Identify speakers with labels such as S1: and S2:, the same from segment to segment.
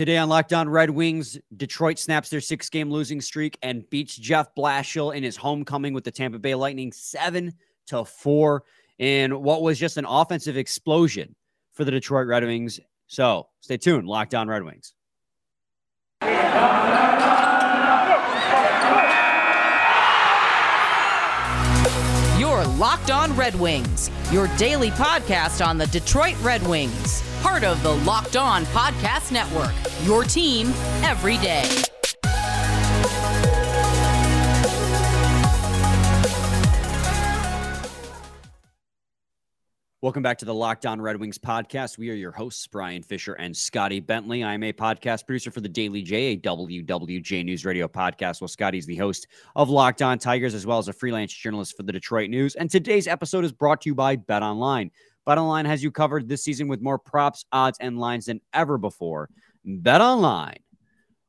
S1: Today on Locked On Red Wings, Detroit snaps their six game losing streak and beats Jeff Blashill in his homecoming with the Tampa Bay Lightning 7 to 4 in what was just an offensive explosion for the Detroit Red Wings. So stay tuned. Locked On Red Wings.
S2: Your Locked On Red Wings, your daily podcast on the Detroit Red Wings, part of the Locked On Podcast Network. Your team every day.
S1: Welcome back to the Locked On Red Wings podcast. We are your hosts, Brian Fisher and Scotty Bentley. I'm a podcast producer for the Daily J, a WWJ News Radio podcast. Well, Scotty's the host of Locked On Tigers, as well as a freelance journalist for the Detroit News. And today's episode is brought to you by Bet Online. Bet Online has you covered this season with more props, odds, and lines than ever before. Bet Online,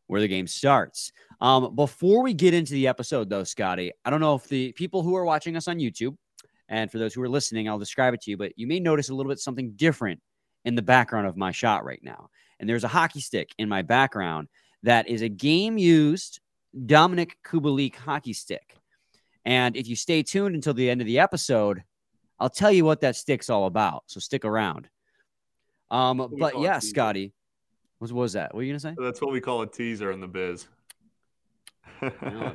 S1: where the game starts. Um, before we get into the episode, though, Scotty, I don't know if the people who are watching us on YouTube and for those who are listening, I'll describe it to you, but you may notice a little bit something different in the background of my shot right now. And there's a hockey stick in my background that is a game used Dominik Kubalik hockey stick. And if you stay tuned until the end of the episode, I'll tell you what that stick's all about. So stick around. Um, but yeah, Scotty, what was that? What were you gonna say?
S3: That's what we call a teaser in the biz.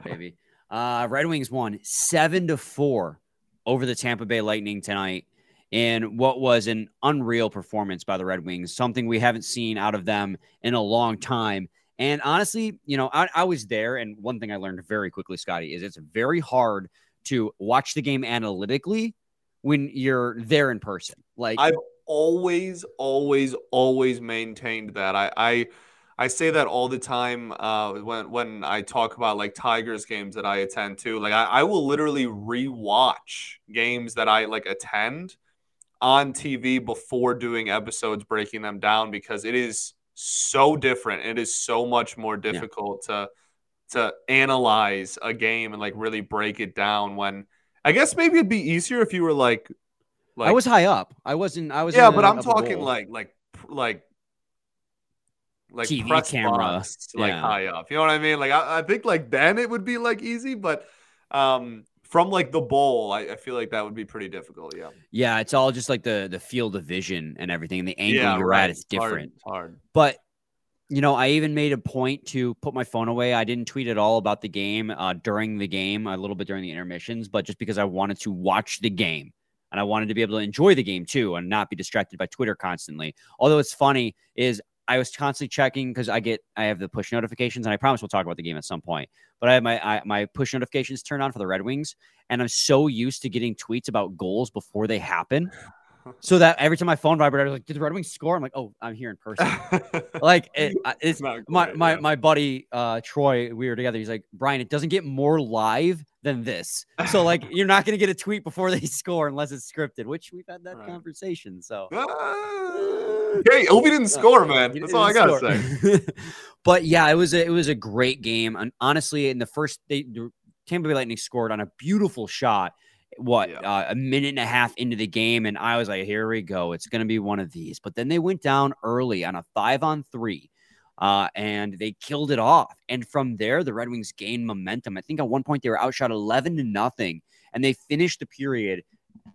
S1: baby. Uh, Red Wings won seven to four over the Tampa Bay Lightning tonight in what was an unreal performance by the Red Wings, something we haven't seen out of them in a long time. And honestly, you know, I, I was there, and one thing I learned very quickly, Scotty, is it's very hard to watch the game analytically when you're there in person. Like
S3: I've always, always, always maintained that. I, I I say that all the time uh, when when I talk about like Tigers games that I attend to. Like I, I will literally rewatch games that I like attend on TV before doing episodes, breaking them down because it is so different. It is so much more difficult yeah. to to analyze a game and like really break it down. When I guess maybe it'd be easier if you were like,
S1: like I was high up. I wasn't. I was.
S3: Yeah, but i am talking like like like like
S1: TV
S3: press
S1: camera,
S3: box, like yeah. high up. You know what I mean? Like I, I, think like then it would be like easy, but um from like the bowl, I, I, feel like that would be pretty difficult. Yeah.
S1: Yeah, it's all just like the the field of vision and everything, and the angle yeah, you're right. at is different.
S3: Hard, hard.
S1: But you know, I even made a point to put my phone away. I didn't tweet at all about the game uh, during the game, a little bit during the intermissions, but just because I wanted to watch the game and I wanted to be able to enjoy the game too and not be distracted by Twitter constantly. Although it's funny is I was constantly checking because I get I have the push notifications, and I promise we'll talk about the game at some point. But I have my I, my push notifications turned on for the Red Wings, and I'm so used to getting tweets about goals before they happen, so that every time my phone vibrated, I was like, "Did the Red Wings score?" I'm like, "Oh, I'm here in person." like it, it's my my yeah. my buddy uh, Troy. We were together. He's like, "Brian, it doesn't get more live than this. So like, you're not gonna get a tweet before they score unless it's scripted." Which we've had that right. conversation. So.
S3: Ah. Hey, Ovi didn't score, man. That's all I gotta score. say.
S1: but yeah, it was a, it was a great game. And honestly, in the first, they the Tampa Bay Lightning scored on a beautiful shot. What yeah. uh, a minute and a half into the game, and I was like, "Here we go. It's going to be one of these." But then they went down early on a five on three. Uh, and they killed it off. And from there, the Red Wings gained momentum. I think at one point they were outshot 11 to nothing, and they finished the period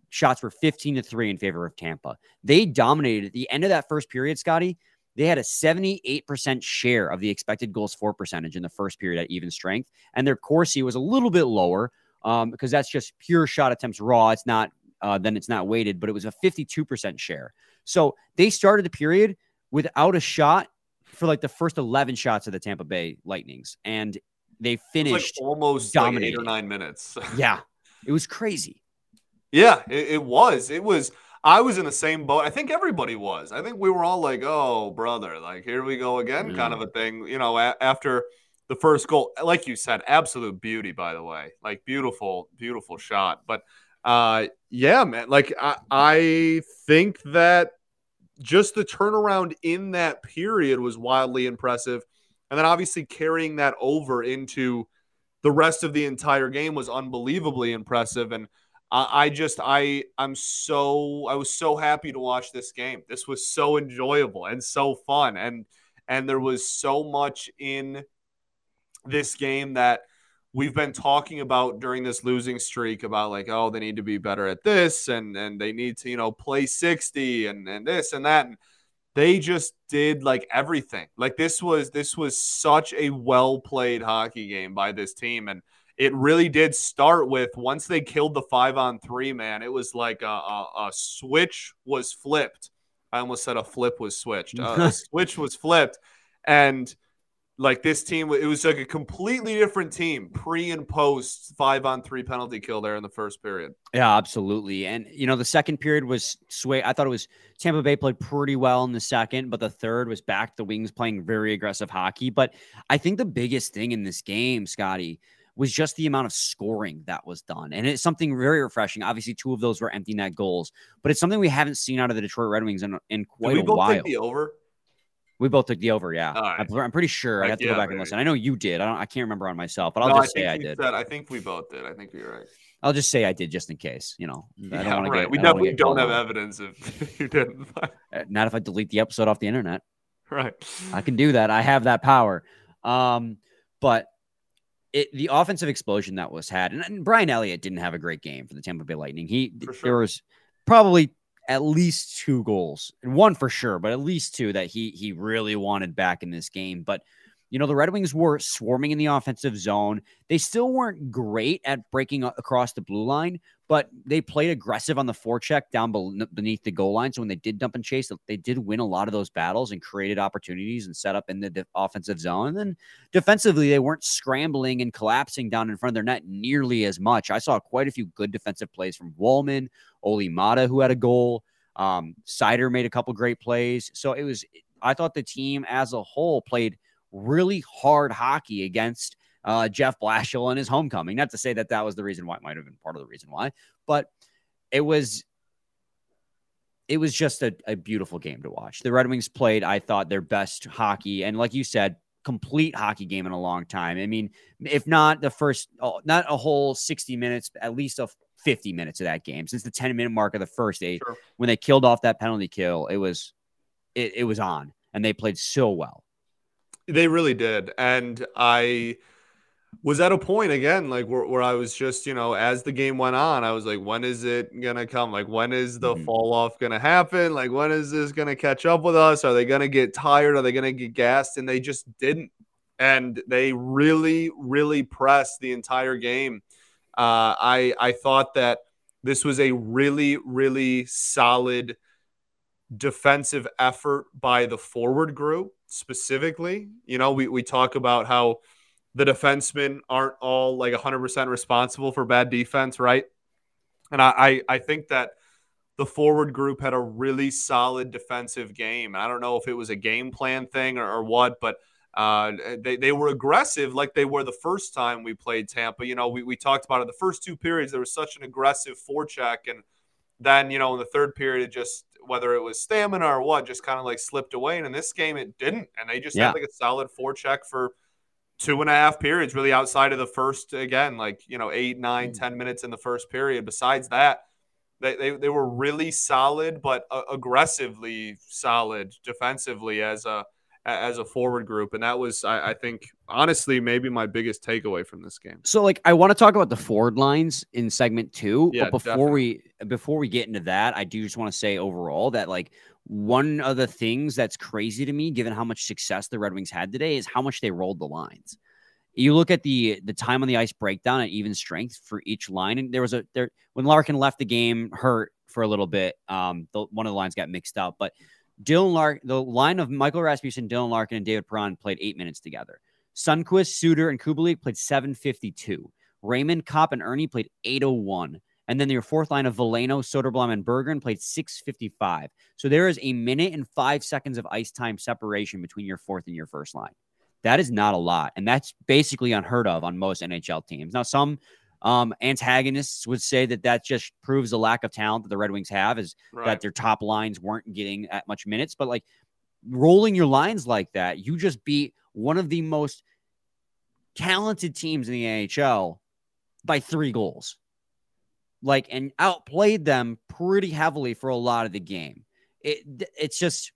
S1: shots were 15 to 3 in favor of Tampa. They dominated at the end of that first period, Scotty. They had a 78% share of the expected goals for percentage in the first period at even strength. And their Corsi was a little bit lower um, because that's just pure shot attempts raw. It's not, uh, then it's not weighted, but it was a 52% share. So they started the period without a shot for like the first 11 shots of the Tampa Bay Lightnings. And they finished
S3: like almost dominating. Like eight or nine minutes.
S1: yeah. It was crazy.
S3: Yeah, it, it, was. It was. I was in the same boat. I think everybody was. I think we were all like, "Oh, brother, like here we go again," mm-hmm. kind of a thing. You know, a- after the first goal, like you said, absolute beauty. By the way, like beautiful, beautiful shot. But uh, yeah, man, like I, I think that just the turnaround in that period was wildly impressive, and then obviously carrying that over into the rest of the entire game was unbelievably impressive. And I, just I I'm so I was so happy to watch this game. This was so enjoyable and so fun and And there was so much in this game that we've been talking about during this losing streak about like, oh, they need to be better at this and and they need to, you know, play 60 and, and this and that. And they just did like everything. Like this was this was such a well played hockey game by this team. And it really did start with once they killed the five on three, man, it was like a, a, a switch was flipped. I almost said a flip was switched. Uh, a switch was flipped. And like this team, it was like a completely different team pre and post five on three penalty kill there in the first period.
S1: Yeah, absolutely. And you know, the second period was sway. I thought it was Tampa Bay played pretty well in the second, but the third was back the wings playing very aggressive hockey. But I think the biggest thing in this game, Scotty, was just the amount of scoring that was done. And it's something very refreshing. Obviously, two of those were empty net goals, but it's something we haven't seen out of the Detroit Red Wings in, in quite a while.
S3: the over?
S1: We both took the over, yeah.
S3: Right.
S1: I'm, pretty sure. I have to yeah, go back maybe. and listen. I know you did. I don't. I can't remember on myself, but I'll
S3: no,
S1: just I say I did.
S3: Said, I think we both did. I think you're right.
S1: I'll just say I did just in case. You know,
S3: I don't want right. Get, we definitely don't, don't have evidence if you didn't. Uh,
S1: not if I delete the episode off the internet.
S3: Right.
S1: I can do that. I have that power. Um, but it, the offensive explosion that was had, and, and, Brian Elliott didn't have a great game for the Tampa Bay Lightning. He sure. there was probably at least two goals, and one for sure, but at least two that he he really wanted back in this game. But you know, the Red Wings were swarming in the offensive zone. They still weren't great at breaking across the blue line, but they played aggressive on the forecheck down beneath the goal line. So when they did dump and chase, they did win a lot of those battles and created opportunities and set up in the de- offensive zone. And then defensively, they weren't scrambling and collapsing down in front of their net nearly as much. I saw quite a few good defensive plays from Walman, Olli Maatta, who had a goal. Um, Seider made a couple great plays. So it was, I thought the team as a whole played – really hard hockey against uh, Jeff Blashill and his homecoming. Not to say that that was the reason why, it might have been part of the reason why, but it was it was just a, a beautiful game to watch. The Red Wings played, I thought, their best hockey, and like you said, complete hockey game in a long time. I mean, if not the first, oh, not a whole sixty minutes, at least a 50 minutes of that game since the 10 minute mark of the first eight sure. when they killed off that penalty kill it was it, it was on and they played so well
S3: they really did. And I was at a point again, like where, where I was just, you know, as the game went on, I was like, when is it gonna come? Like, when is the mm-hmm. fall off gonna happen? Like, when is this gonna catch up with us? Are they gonna get tired? Are they gonna get gassed? And they just didn't. And they really, really pressed the entire game. Uh, I I thought that this was a really, really solid defensive effort by the forward group specifically. You know, we, we talk about how the defensemen aren't all like 100% responsible for bad defense, right? And I, I, I think that the forward group had a really solid defensive game. I don't know if it was a game plan thing or, or what, but uh, they, they were aggressive like they were the first time we played Tampa. You know, we, we talked about it the first two periods, there was such an aggressive forecheck. And then, you know, in the third period, it just whether it was stamina or what, just kind of like slipped away. And in this game, it didn't. And they just yeah. had like a solid forecheck for two and a half periods, really outside of the first, again, like, you know, eight, nine, mm. ten minutes in the first period. Besides that, they, they, they were really solid, but uh, aggressively solid defensively as a as a forward group. And that was, I, I, think, honestly, maybe my biggest takeaway from this game.
S1: So, like, I want to talk about the forward lines in segment two. Yeah, but before definitely. we before we get into that, I do just want to say overall that like one of the things that's crazy to me, given how much success the Red Wings had today, is how much they rolled the lines. You look at the the time on the ice breakdown at even strength for each line, and there was a there when Larkin left the game hurt for a little bit. Um, the, one of the lines got mixed up, but Dylan Larkin, the line of Michael Rasmussen, Dylan Larkin, and David Perron played eight minutes together. Sundqvist, Suter, and Kubalik played 752. Raymond, Copp, and Erne played 801. And then your fourth line of Veleno, Soderblom, and Berggren played 655. So there is a minute and five seconds of ice time separation between your fourth and your first line. That is not a lot. And that's basically unheard of on most NHL teams. Now, some um, antagonists would say that that just proves the lack of talent that the Red Wings have is right. that their top lines weren't getting that much minutes. But like rolling your lines like that, you just beat one of the most talented teams in the NHL by three goals. Like and outplayed them pretty heavily for a lot of the game. It it's just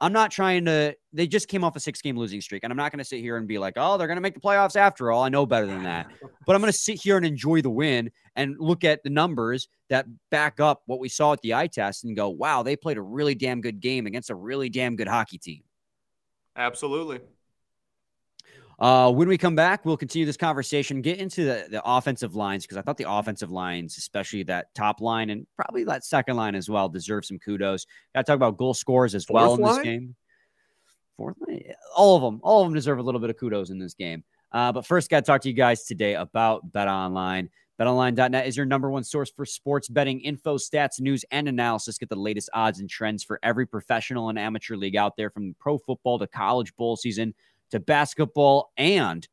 S1: I'm not trying to. They just came off a six game losing streak, and I'm not going to sit here and be like, oh, they're going to make the playoffs after all. I know better than that. But I'm going to sit here and enjoy the win and look at the numbers that back up what we saw at the eye test and go, wow, they played a really damn good game against a really damn good hockey team.
S3: Absolutely.
S1: Uh, when we come back, we'll continue this conversation, get into the, the offensive lines, because I thought the offensive lines, especially that top line and probably that second line as well, deserve some kudos. Got to talk about goal scores as Fourth well in this game. Fourth line, all of them, all of them deserve a little bit of kudos in this game. Uh, but first, got to talk to you guys today about Bet Online. BetOnline.net is your number one source for sports betting info, stats, news, and analysis. Get the latest odds and trends for every professional and amateur league out there, from pro football to college bowl season to basketball and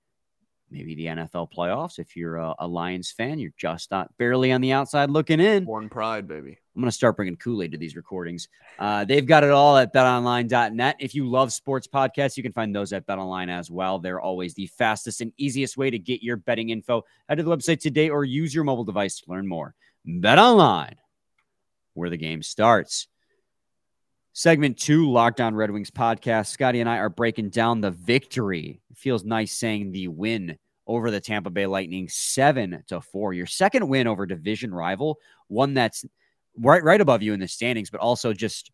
S1: maybe the NFL playoffs. If you're a, a Lions fan, you're just not barely on the outside looking in.
S3: Born pride, baby.
S1: I'm going to start bringing Kool Aid to these recordings. Uh, they've got it all at betonline.net. If you love sports podcasts, you can find those at betonline as well. They're always the fastest and easiest way to get your betting info. Head to the website today or use your mobile device to learn more. BetOnline, where the game starts. Segment two, Locked On Red Wings podcast. Scotty and I are breaking down the victory. It feels nice saying the win over the Tampa Bay Lightning, seven to four. Your second win over division rival, one that's right right above you in the standings, but also just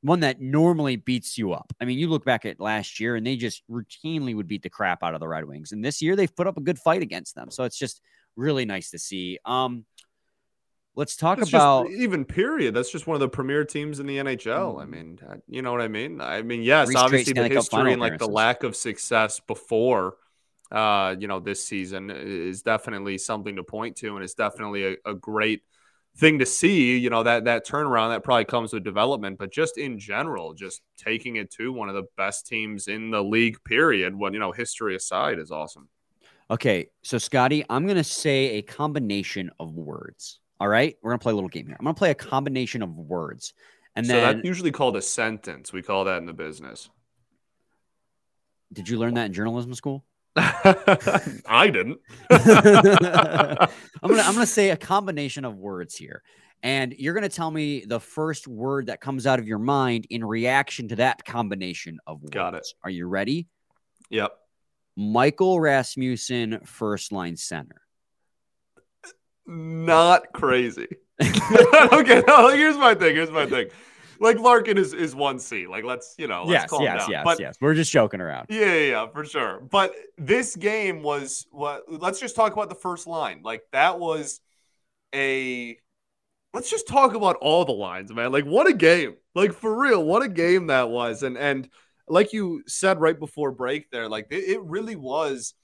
S1: one that normally beats you up. I mean, you look back at last year and they just routinely would beat the crap out of the Red Wings. And this year they've put up a good fight against them. So it's just really nice to see. Um, Let's talk
S3: That's
S1: about
S3: even period. That's just one of the premier teams in the NHL. I mm. mean, uh, you know what I mean? I mean, yes, obviously the history and like the lack of success before uh, you know, this season is definitely something to point to and it's definitely a, a great thing to see, you know, that that turnaround that probably comes with development, but just in general, just taking it to one of the best teams in the league, period, what you know, history aside is awesome.
S1: Okay, so Scotty, I'm gonna say a combination of words. All right, we're gonna play a little game here. I'm gonna play a combination of words, and so then
S3: that's usually called a sentence. We call that in the business.
S1: Did you learn that in journalism school?
S3: I didn't.
S1: I'm gonna I'm gonna say a combination of words here, and you're gonna tell me the first word that comes out of your mind in reaction to that combination of words.
S3: Got it.
S1: Are you ready?
S3: Yep.
S1: Michael Rasmussen, first line center
S3: not crazy. okay, no, here's my thing. Here's my thing. Like Larkin is is one C. Like let's you know let's
S1: yes,
S3: calm
S1: yes,
S3: down.
S1: yes,
S3: but,
S1: yes. We're just joking around.
S3: Yeah, yeah, yeah, for sure. But this game was what. Let's just talk about the first line. Like that was a. Let's just talk about all the lines, man. Like what a game. Like for real, what a game that was. And and like you said right before break there, like it, it really was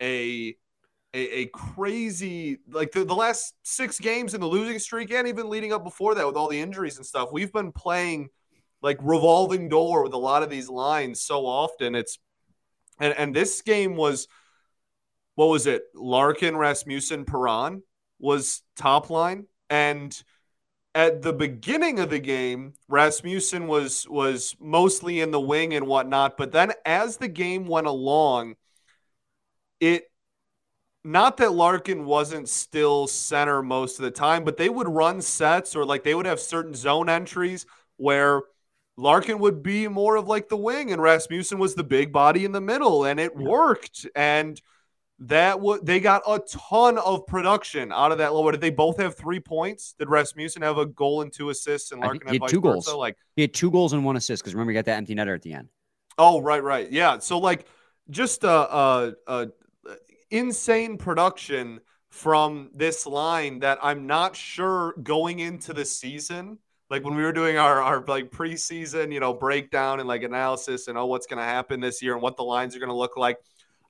S3: a a, a crazy like the, the last six games in the losing streak and even leading up before that with all the injuries and stuff we've been playing like revolving door with a lot of these lines so often. It's and and this game was what was it? Larkin rasmussen perron was top line. And at the beginning of the game rasmussen was was mostly in the wing and whatnot. But then as the game went along it not that Larkin wasn't still center most of the time, but they would run sets or like they would have certain zone entries where Larkin would be more of like the wing and Rasmussen was the big body in the middle and it worked. And that would they got a ton of production out of that. What did they both have three points? Did Rasmussen have a goal and two assists and Larkin
S1: had two goals? Like he had two goals and one assist because remember he got that empty netter at the end.
S3: Oh right, right, yeah. So like just a, a, a insane production from this line that I'm not sure going into the season. Like when we were doing our, our like preseason, you know, breakdown and like analysis and oh, what's going to happen this year and what the lines are going to look like.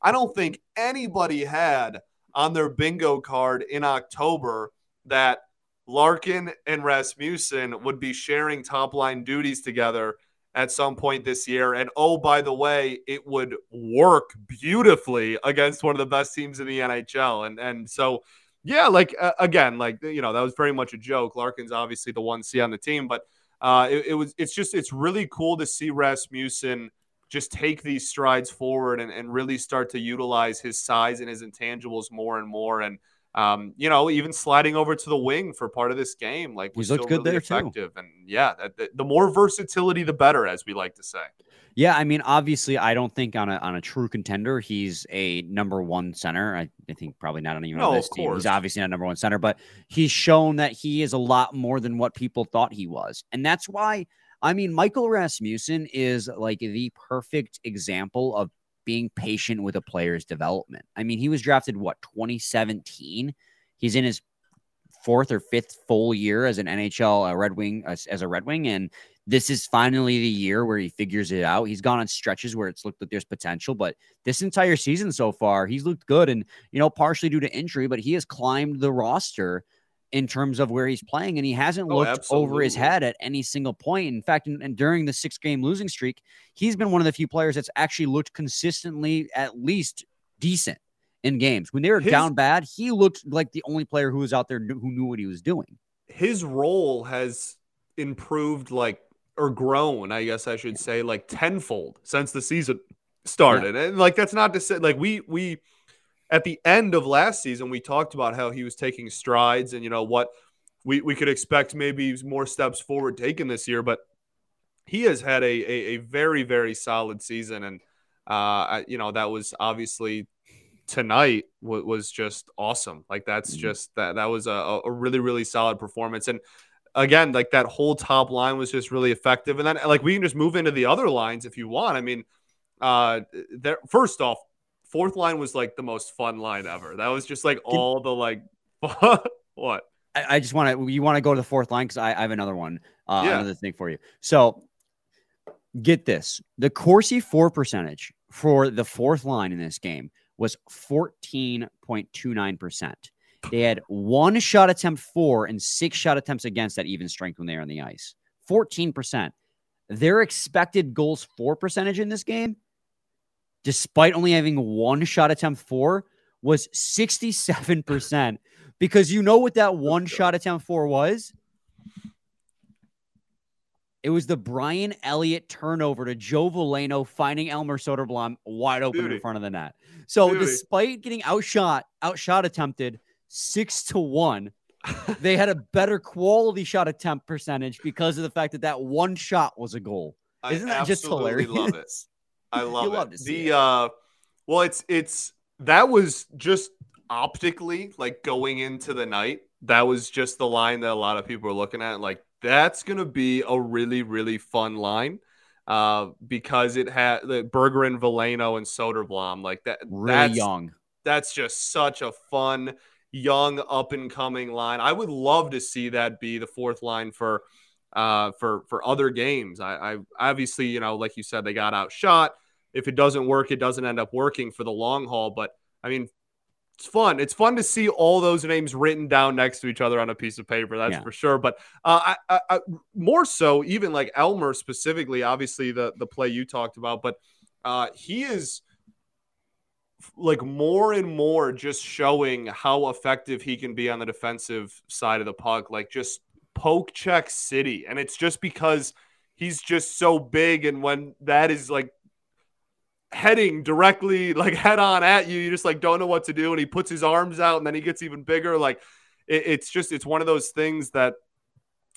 S3: I don't think anybody had on their bingo card in October that Larkin and Rasmussen would be sharing top line duties together at some point this year. And oh, by the way, it would work beautifully against one of the best teams in the NHL. And and so, yeah, like uh, again, like you know, that was very much a joke. Larkin's obviously the one C on the team, but uh, it, it was it's just it's really cool to see Rasmussen just take these strides forward and, and really start to utilize his size and his intangibles more and more. And um, you know, even sliding over to the wing for part of this game, like
S1: he's looked good really there effective.
S3: too. And yeah, the, the more versatility, the better, as we like to say.
S1: Yeah, I mean, obviously, I don't think on a on a true contender he's a number one center. I, I think probably not on even no, on this team. He's obviously not number one center, but he's shown that he is a lot more than what people thought he was, and that's why. I mean, Michael Rasmussen is like the perfect example of being patient with a player's development. I mean, he was drafted what 2017. He's in his fourth or fifth full year as an NHL uh, Red Wing as, as, a Red Wing, and this is finally the year where he figures it out. He's gone on stretches where it's looked like there's potential, but this entire season so far, he's looked good, and you know, partially due to injury, but he has climbed the roster in terms of where he's playing, and he hasn't oh, looked over his head at any single point. In fact, and during the six game losing streak, he's been one of the few players that's actually looked consistently at least decent in games. When they were his, down bad, he looked like the only player who was out there who knew what he was doing.
S3: His role has improved like or grown, I guess I should say, like tenfold since the season started. Yeah. And like that's not to say like we we at the end of last season, we talked about how he was taking strides and, you know, what we, we could expect maybe more steps forward taken this year. But he has had a, a, a very, very solid season. And, uh, you know, that was obviously tonight w- was just awesome. Like, that's mm-hmm. just that, that was a, a really, really solid performance. And, again, like that whole top line was just really effective. And then, like, we can just move into the other lines if you want. I mean, uh, there, first off, fourth line was like the most fun line ever. That was just like all the like what?
S1: I, I just want to you want to go to the fourth line because I, I, have another one, uh, yeah. another thing for you. So get this: the Corsi for percentage for the fourth line in this game was fourteen point two nine percent. They had one shot attempt for and six shot attempts against that even strength when they were on the ice. Fourteen percent. Their expected goals for percentage in this game despite only having one shot attempt for, was 67%. because you know what that one shot attempt for was? It was the Brian Elliott turnover to Joe Veleno finding Elmer Soderblom wide open Beauty. in front of the net. So Beauty. despite getting outshot, outshot attempted six to one, they had a better quality shot attempt percentage because of the fact that that one shot was a goal. Isn't that just hilarious?
S3: Love it. I love, love it. the it. uh well it's it's that was just optically like going into the night. That was just the line that a lot of people are looking at. Like that's gonna be a really, really fun line. Uh, because it had the Berggren and Veleno, and Soderblom. Like that
S1: really young.
S3: That's just such a fun, young, up and coming line. I would love to see that be the fourth line for uh, for for other games. I, I obviously, you know, like you said, they got outshot. If it doesn't work, it doesn't end up working for the long haul. But I mean, it's fun. It's fun to see all those names written down next to each other on a piece of paper. That's yeah. for sure. But uh, I, I, I, more so, even like Elmer specifically, obviously the the play you talked about, but uh, he is like more and more just showing how effective he can be on the defensive side of the puck. Like just poke check city. And it's just because he's just so big. And when that is like heading directly like head on at you, you just like don't know what to do. And he puts his arms out and then he gets even bigger. Like it, it's just, it's one of those things that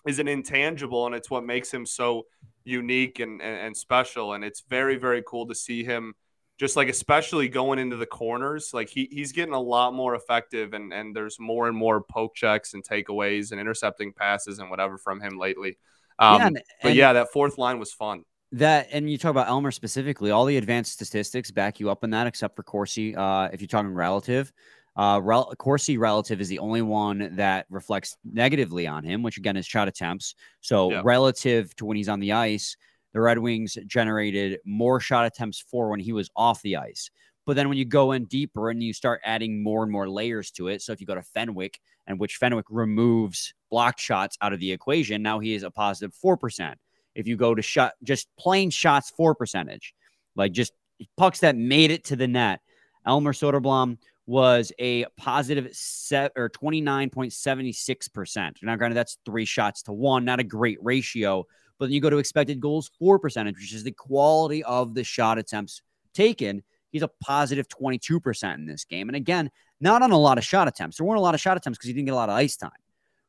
S3: is an intangible and it's what makes him so unique and, and, and special. And it's very, very cool to see him just like especially going into the corners, like he, he's getting a lot more effective and, and there's more and more poke checks and takeaways and intercepting passes and whatever from him lately. Um, yeah, and, but yeah, that fourth line was fun.
S1: That and you talk about Elmer specifically, all the advanced statistics back you up in that, except for Corsi. Uh, if you're talking relative, uh, rel- Corsi relative is the only one that reflects negatively on him, which again is shot attempts. So yeah. relative to when he's on the ice, the Red Wings generated more shot attempts for when he was off the ice. But then when you go in deeper and you start adding more and more layers to it, so if you go to Fenwick and which Fenwick removes blocked shots out of the equation, now he is a positive 4%. If you go to shot just plain shots for percentage, like just pucks that made it to the net, Elmer Soderblom was a positive set or 29.76%. Now, granted, that's three shots to one, not a great ratio, but then you go to expected goals for percentage, which is the quality of the shot attempts taken. He's a positive 22% in this game. And again, not on a lot of shot attempts. There weren't a lot of shot attempts because he didn't get a lot of ice time.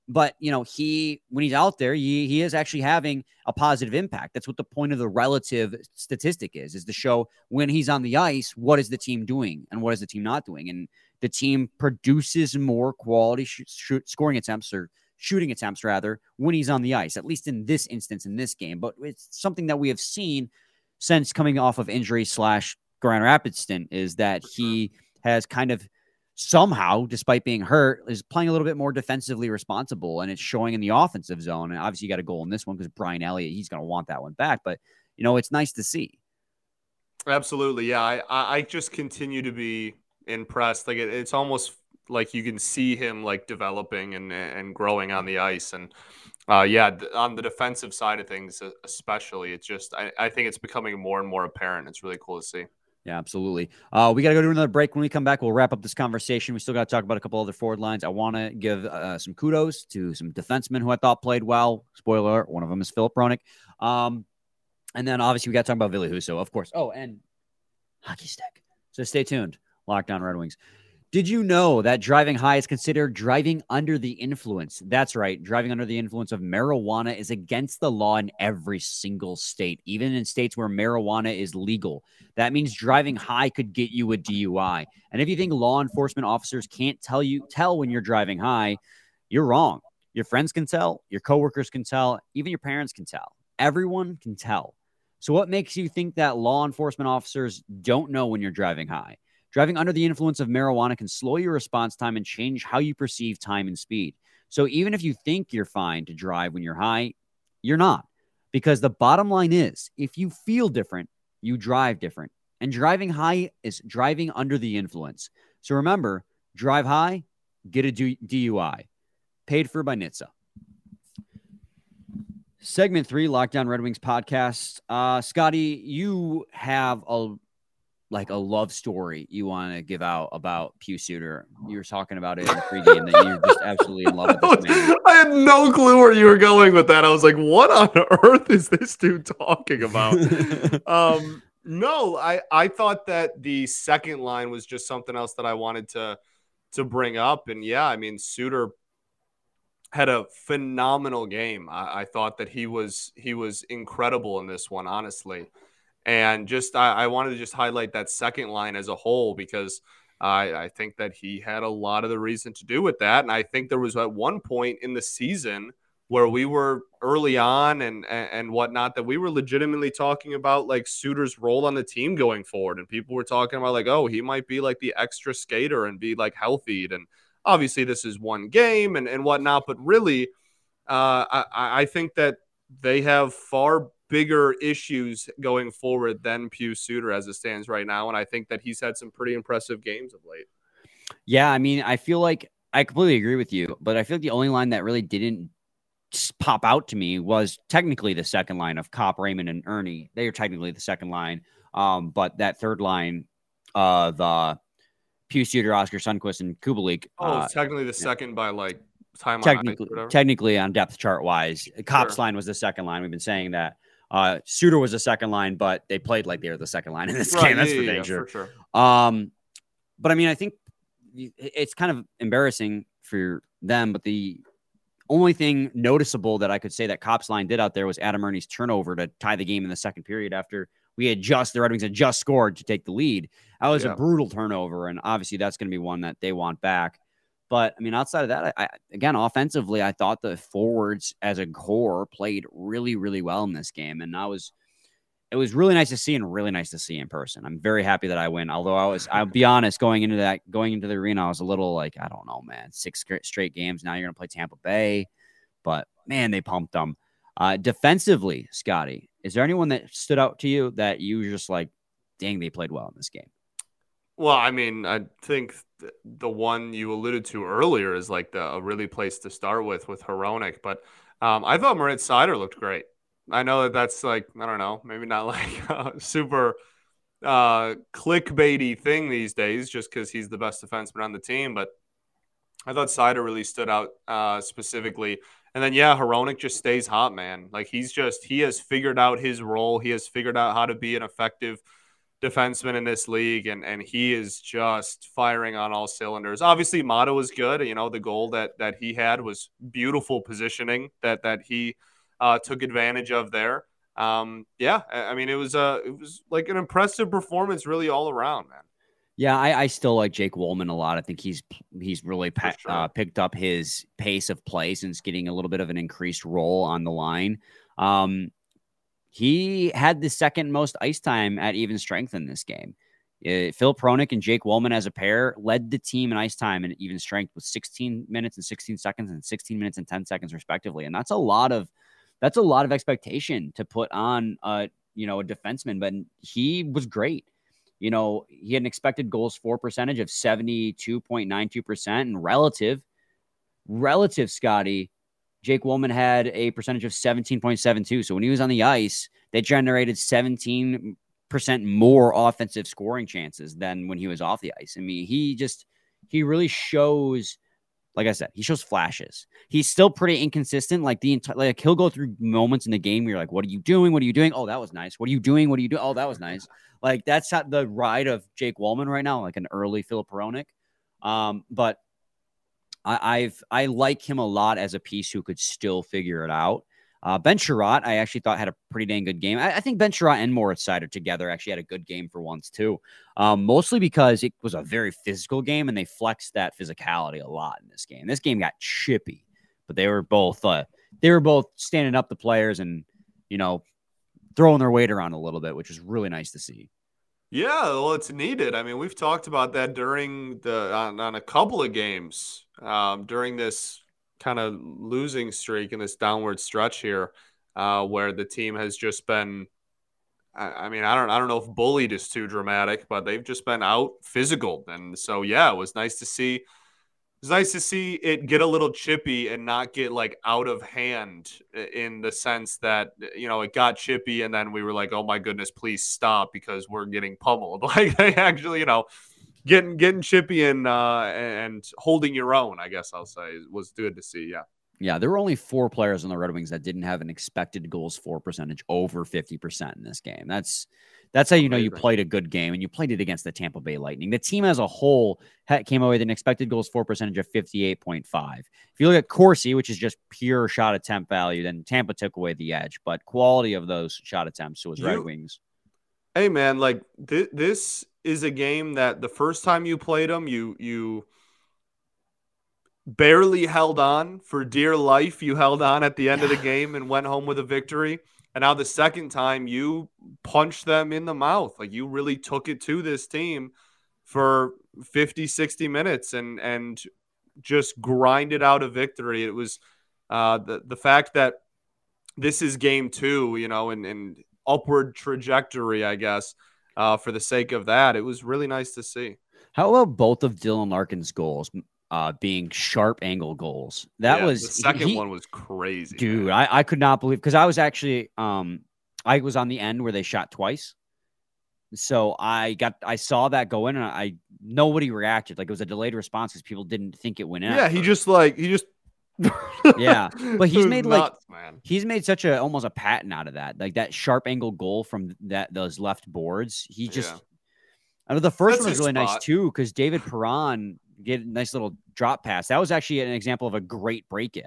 S1: But you know, he when he's out there, he, he is actually having a positive impact. That's what the point of the relative statistic is: is to show when he's on the ice, what is the team doing and what is the team not doing, and the team produces more quality sh- sh- scoring attempts or shooting attempts rather when he's on the ice. At least in this instance in this game, but it's something that we have seen since coming off of injury slash Grand Rapids stint is that he has kind of somehow, despite being hurt, is playing a little bit more defensively responsible, and it's showing in the offensive zone. And obviously, you got a goal in this one because Brian Elliott, he's going to want that one back. But you know, it's nice to see.
S3: Absolutely, yeah. I I just continue to be impressed. Like it, it's almost like you can see him like developing and and growing on the ice and. Uh, yeah, on the defensive side of things, especially, it's just I, I think it's becoming more and more apparent. It's really cool to see.
S1: Yeah, absolutely. Uh, we got to go to another break. When we come back, we'll wrap up this conversation. We still got to talk about a couple other forward lines. I want to give uh, some kudos to some defensemen who I thought played well. Spoiler one of them is Filip Hronek. Um, and then obviously we got to talk about Ville Husso, of course. Oh, and hockey stick. So stay tuned. Locked on Red Wings. Did you know that driving high is considered driving under the influence? That's right. Driving under the influence of marijuana is against the law in every single state, even in states where marijuana is legal. That means driving high could get you a DUI. And if you think law enforcement officers can't tell you tell when you're driving high, you're wrong. Your friends can tell, your coworkers can tell, even your parents can tell. Everyone can tell. So what makes you think that law enforcement officers don't know when you're driving high? Driving under the influence of marijuana can slow your response time and change how you perceive time and speed. So even if you think you're fine to drive when you're high, you're not. Because the bottom line is if you feel different, you drive different. And driving high is driving under the influence. So remember, drive high, get a DUI. Paid for by NHTSA. Segment three, Locked On Red Wings podcast. Uh, Scotty, you have a like a love story you want to give out about Pew Suter. You were talking about it in the pregame that you're just absolutely in love with this man.
S3: I had no clue where you were going with that. I was like, what on earth is this dude talking about? um, no, I, I thought that the second line was just something else that I wanted to to bring up. And yeah, I mean, Suter had a phenomenal game. I, I thought that he was he was incredible in this one, honestly. And just I, I wanted to just highlight that second line as a whole because I, I think that he had a lot of the reason to do with that. And I think there was at one point in the season where we were early on and, and and whatnot that we were legitimately talking about like Suter's role on the team going forward, and people were talking about like, oh, he might be like the extra skater and be like healthy. And obviously, this is one game and and whatnot, but really, uh, I I think that they have far bigger issues going forward than Pius Suter as it stands right now. And I think that he's had some pretty impressive games of late.
S1: Yeah, I mean, I feel like I completely agree with you, but I feel like the only line that really didn't pop out to me was technically the second line of Copp, Raymond, and Erne. They are technically the second line. Um, but that third line of uh, Pius Suter, Oscar Sundqvist, and Kubalik.
S3: Oh, uh, technically the second by like time
S1: technically, on technically on depth chart wise. Copp's sure. line was the second line. We've been saying that. Uh, Suter was the second line, but they played like they were the second line in this right, game. That's yeah, for, yeah, for sure. Um, but I mean, I think it's kind of embarrassing for them. But the only thing noticeable that I could say that Copp's line did out there was Adam Erne's turnover to tie the game in the second period after we had just the Red Wings had just scored to take the lead. That was yeah. a brutal turnover, and obviously that's going to be one that they want back. But I mean, outside of that, I, I, again, offensively, I thought the forwards as a core played really, really well in this game, and I was, it was really nice to see and really nice to see in person. I'm very happy that I win. Although I was, I'll be honest, going into that, going into the arena, I was a little like, I don't know, man, six straight games. Now you're gonna play Tampa Bay, but man, they pumped them. Uh, defensively, Scotty, is there anyone that stood out to you that you were just like, dang, they played well in this game?
S3: Well, I mean, I think the one you alluded to earlier is like the a really place to start with with Hronek, but um, I thought Moritz Seider looked great. I know that that's like I don't know, maybe not like a super uh, clickbaity thing these days, just because he's the best defenseman on the team. But I thought Seider really stood out uh, specifically. And then yeah, Hronek just stays hot, man. Like he's just he has figured out his role. He has figured out how to be an effective defenseman in this league, and and he is just firing on all cylinders. Obviously, Maatta was good. You know, the goal that that he had was beautiful positioning that that he uh, took advantage of there. Um, yeah, I mean, it was a it was like an impressive performance, really all around, man.
S1: Yeah, I, I still like Jake Walman a lot. I think he's he's really pa- sure. uh, picked up his pace of play since getting a little bit of an increased role on the line. Um, he had the second most ice time at even strength in this game. Uh, Phil Hronek and Jake Walman as a pair led the team in ice time and even strength with 16 minutes and 16 seconds and 16 minutes and 10 seconds respectively. And that's a lot of that's a lot of expectation to put on uh you know a defenseman, but he was great. You know, he had an expected goals for percentage of 72.92% and relative relative Scotty Jake Walman had a percentage of 17.72. So when he was on the ice, they generated 17% more offensive scoring chances than when he was off the ice. I mean, he just, he really shows, like I said, he shows flashes. He's still pretty inconsistent. Like the entire, like he'll go through moments in the game where you're like, what are you doing? What are you doing? Oh, that was nice. What are you doing? What are you doing? Oh, that was nice. Like that's the ride of Jake Walman right now, like an early Filip Hronek. Um, but I, have I like him a lot as a piece who could still figure it out. Uh, ben Chiarot, I actually thought had a pretty dang good game. I, I think Ben Chiarot and Moritz Seider together actually had a good game for once too. Um, mostly because it was a very physical game and they flexed that physicality a lot in this game. This game got chippy, but they were both uh, they were both standing up the players and you know throwing their weight around a little bit, which was really nice to see.
S3: Yeah, well, it's needed. I mean, we've talked about that during the on, on a couple of games um, during this kind of losing streak and this downward stretch here, uh, where the team has just been. I, I mean, I don't, I don't know if bullied is too dramatic, but they've just been out physical, and so yeah, it was nice to see it's nice to see it get a little chippy and not get like out of hand in the sense that you know it got chippy and then we were like oh my goodness please stop because we're getting pummeled like they actually you know getting getting chippy and uh and holding your own i guess i'll say was good to see yeah
S1: yeah, there were only four players on the Red Wings that didn't have an expected goals for percentage over 50% in this game. That's that's how you know you played a good game and you played it against the Tampa Bay Lightning. The team as a whole came away with an expected goals for percentage of 58.5. If you look at Corsi, which is just pure shot attempt value, then Tampa took away the edge, but quality of those shot attempts was Red Wings.
S3: Hey man, like th- this is a game that the first time you played them, you you barely held on for dear life. You held on at the end of the game and went home with a victory. And now the second time you punched them in the mouth. Like you really took it to this team for 50, 60 minutes and and just grinded out a victory. It was uh, the the fact that this is game two, you know, and, and upward trajectory, I guess, uh, for the sake of that. It was really nice to see.
S1: How about both of Dylan Larkin's goals? Uh, being sharp angle goals. That yeah, was
S3: the second he, one was crazy,
S1: dude. I, I could not believe because I was actually um I was on the end where they shot twice. So I got I saw that go in and I nobody reacted like it was a delayed response because people didn't think it went in.
S3: Yeah, he just like he just
S1: yeah, but he's made nuts, like man. he's made such a almost a patent out of that, like that sharp angle goal from that those left boards. He just, yeah. I know the first That's one was really spot. nice too because David Perron get a nice little drop pass. That was actually an example of a great break in.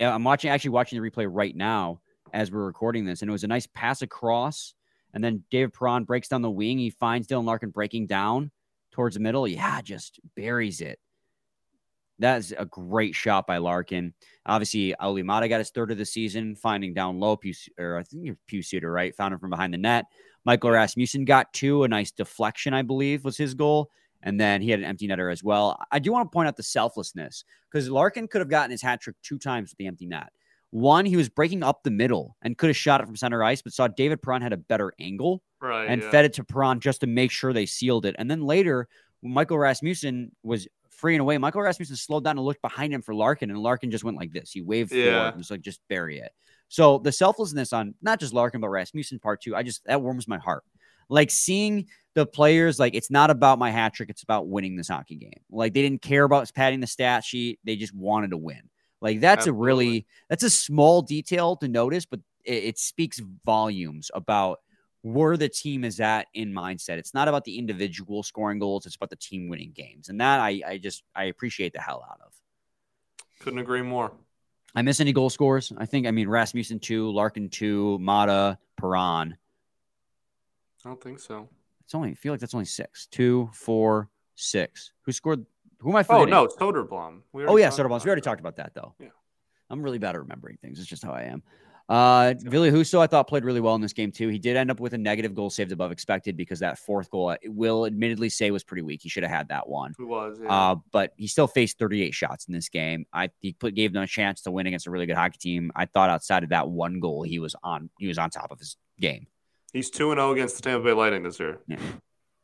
S1: Uh, I'm watching, actually watching the replay right now as we're recording this, and it was a nice pass across. And then David Perron breaks down the wing. He finds Dylan Larkin breaking down towards the middle. Yeah, just buries it. That's a great shot by Larkin. Obviously, Olli Maatta got his third of the season, finding down low, Pew, or I think you're Pew Pewsitter, right? Found him from behind the net. Michael Rasmussen got two. A nice deflection, I believe, was his goal. And then he had an empty netter as well. I do want to point out the selflessness because Larkin could have gotten his hat trick two times with the empty net. One, he was breaking up the middle and could have shot it from center ice, but saw David Perron had a better angle
S3: right,
S1: and
S3: yeah.
S1: fed it to Perron just to make sure they sealed it. And then later, Michael Rasmussen was freeing away. Michael Rasmussen slowed down and looked behind him for Larkin, and Larkin just went like this. He waved yeah. forward and was like, just bury it. So the selflessness on not just Larkin, but Rasmussen part two, I just that warms my heart. Like seeing the players, like it's not about my hat trick, it's about winning this hockey game. Like they didn't care about padding the stat sheet, they just wanted to win. Like that's Absolutely. a really that's a small detail to notice, but it, it speaks volumes about where the team is at in mindset. It's not about the individual scoring goals, it's about the team winning games. And that I, I just I appreciate the hell out of.
S3: Couldn't agree more.
S1: I miss any goal scores. I think I mean Rasmussen two, Larkin two, Maatta, Perron.
S3: I don't think so.
S1: It's only I feel like that's only six. Two, four, six. Who scored who am I
S3: Oh
S1: forgetting?
S3: no, Soderblom.
S1: Oh yeah, Soderblom. We already talked about that though.
S3: Yeah.
S1: I'm really bad at remembering things. It's just how I am. Uh Ville Husso, I thought played really well in this game too. He did end up with a negative goal saved above expected because that fourth goal, I will admittedly say, was pretty weak. He should have had that one.
S3: Who was? Yeah.
S1: Uh, but he still faced 38 shots in this game. I he put gave them a chance to win against a really good hockey team. I thought outside of that one goal, he was on he was on top of his game.
S3: He's two and zero against the Tampa Bay Lightning this year.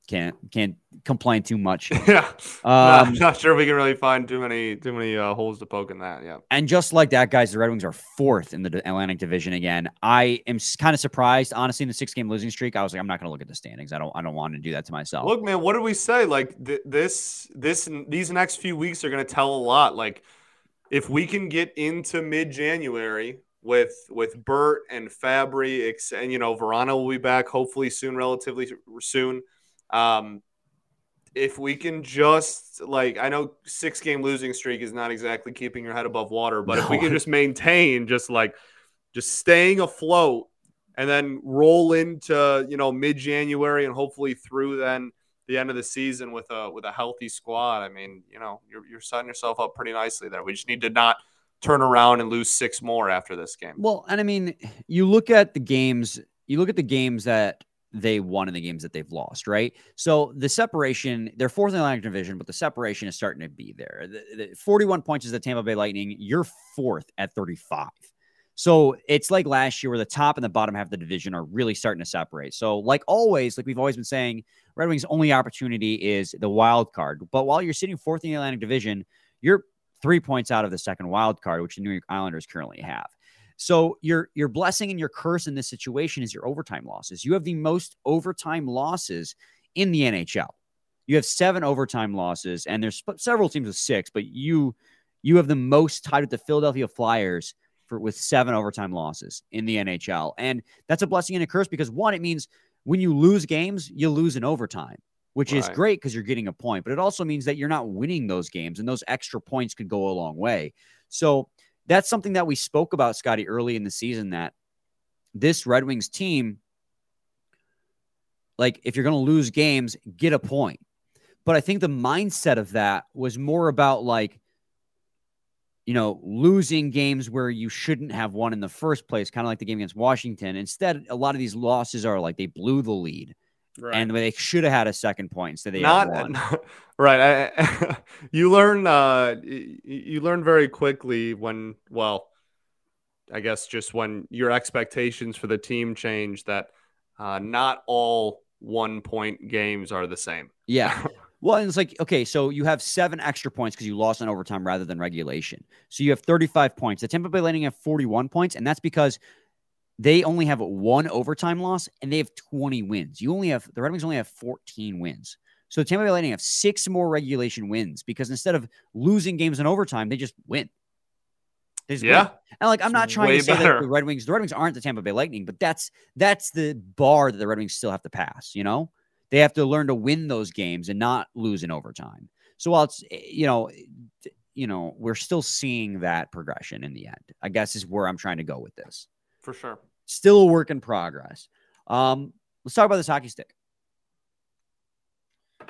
S1: Can't can't complain too much.
S3: yeah.
S1: Um,
S3: not, not sure if we can really find too many too many uh, holes to poke in that. Yeah.
S1: And just like that, guys, the Red Wings are fourth in the Atlantic Division again. I am kind of surprised, honestly, in the six game losing streak. I was like, I'm not going to look at the standings. I don't. I don't want to do that to myself.
S3: Look, man, what did we say? Like th- this, this, these next few weeks are going to tell a lot. Like if we can get into mid January with with Burt and Fabbri, and you know Verano will be back hopefully soon, relatively soon. Um, if we can just like I know six game losing streak is not exactly keeping your head above water, but if we can just maintain just like just staying afloat and then roll into you know mid January and hopefully through then the end of the season with a with a healthy squad. I mean, you know, you're you're setting yourself up pretty nicely there. We just need to not turn around and lose six more after this game.
S1: Well, and I mean, you look at the games. You look at the games that they won and the games that they've lost, right? So the separation, they're fourth in the Atlantic Division, but the separation is starting to be there. The, the 41 points is the Tampa Bay Lightning. You're fourth at 35. So it's like last year where the top and the bottom half of the division are really starting to separate. So, like always, like we've always been saying, Red Wings' only opportunity is the wild card. But while you're sitting fourth in the Atlantic Division, you're three points out of the second wild card, which the New York Islanders currently have. So your your blessing and your curse in this situation is your overtime losses. You have the most overtime losses in the NHL. You have seven overtime losses, and there's several teams with six, but you you have the most tied with the Philadelphia Flyers for with seven overtime losses in the NHL, and that's a blessing and a curse because one, it means when you lose games, you lose in overtime, which is great because you're getting a point, but it also means that you're not winning those games, and those extra points could go a long way. So that's something that we spoke about, Scotty, early in the season that this Red Wings team, like if you're going to lose games, get a point. But I think the mindset of that was more about like, you know, losing games where you shouldn't have won in the first place, kind of like the game against Washington. Instead, a lot of these losses are like they blew the lead and they should have had a second point So they
S3: not,
S1: one.
S3: not- right. I, you learn uh, you learn very quickly when well, I guess just when your expectations for the team change that uh, not all one point games are the same.
S1: Yeah. Well, and it's like, okay, so you have seven extra points because you lost in overtime rather than regulation. So you have 35 points. The Tampa Bay Lightning have 41 points, and that's because they only have one overtime loss and they have 20 wins. You only have the Red Wings only have 14 wins. So the Tampa Bay Lightning have six more regulation wins because instead of losing games in overtime, they just win. They just win.
S3: Yeah.
S1: And like, I'm
S3: It's
S1: not trying to say that the Red Wings, the Red Wings aren't the Tampa Bay Lightning, but that's that's the bar that the Red Wings still have to pass. You know, they have to learn to win those games and not lose in overtime. So while it's eh, you know, you know, we're still seeing that progression in the end. I guess is where I'm trying to go with this.
S3: For sure.
S1: Still a work in progress. Um, let's talk about this hockey stick.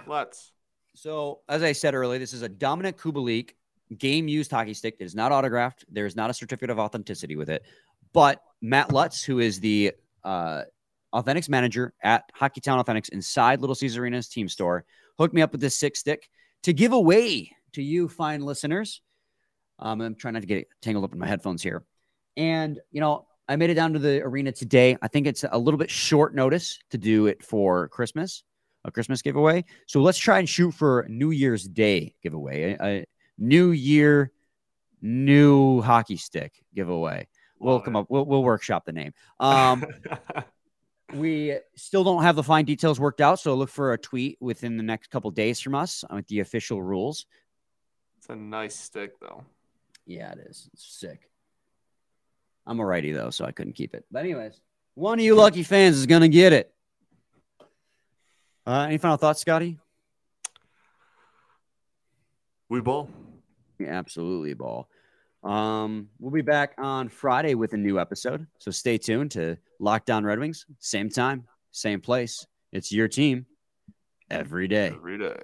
S3: Let's.
S1: So, as I said earlier, this is a Dominik Kubalik game used hockey stick. It is not autographed. There is not a certificate of authenticity with it. But Matt Lutz, who is the uh, Authentics manager at Hockeytown Authentics inside Little Caesars Arena's team store, hooked me up with this six stick to give away to you, fine listeners. Um, I'm trying not to get tangled up in my headphones here. And, you know, I made it down to the arena today. I think it's a little bit short notice to do it for Christmas, a Christmas giveaway. So let's try and shoot for New Year's Day giveaway, a, a New Year, new hockey stick giveaway. We'll
S3: Love
S1: come
S3: it.
S1: up. We'll, we'll workshop the name. Um, we still don't have the fine details worked out, so look for a tweet within the next couple days from us with the official rules.
S3: it's a nice stick though.
S1: Yeah, it is. It's sick. I'm a righty though, so I couldn't keep it. But anyways, one of you lucky fans is gonna get it. Uh, any final thoughts, Scotty?
S3: We ball.
S1: Yeah, absolutely, ball. Um, we'll be back on Friday with a new episode. So stay tuned to Locked On Red Wings. Same time, same place. It's your team every day.
S3: Every day.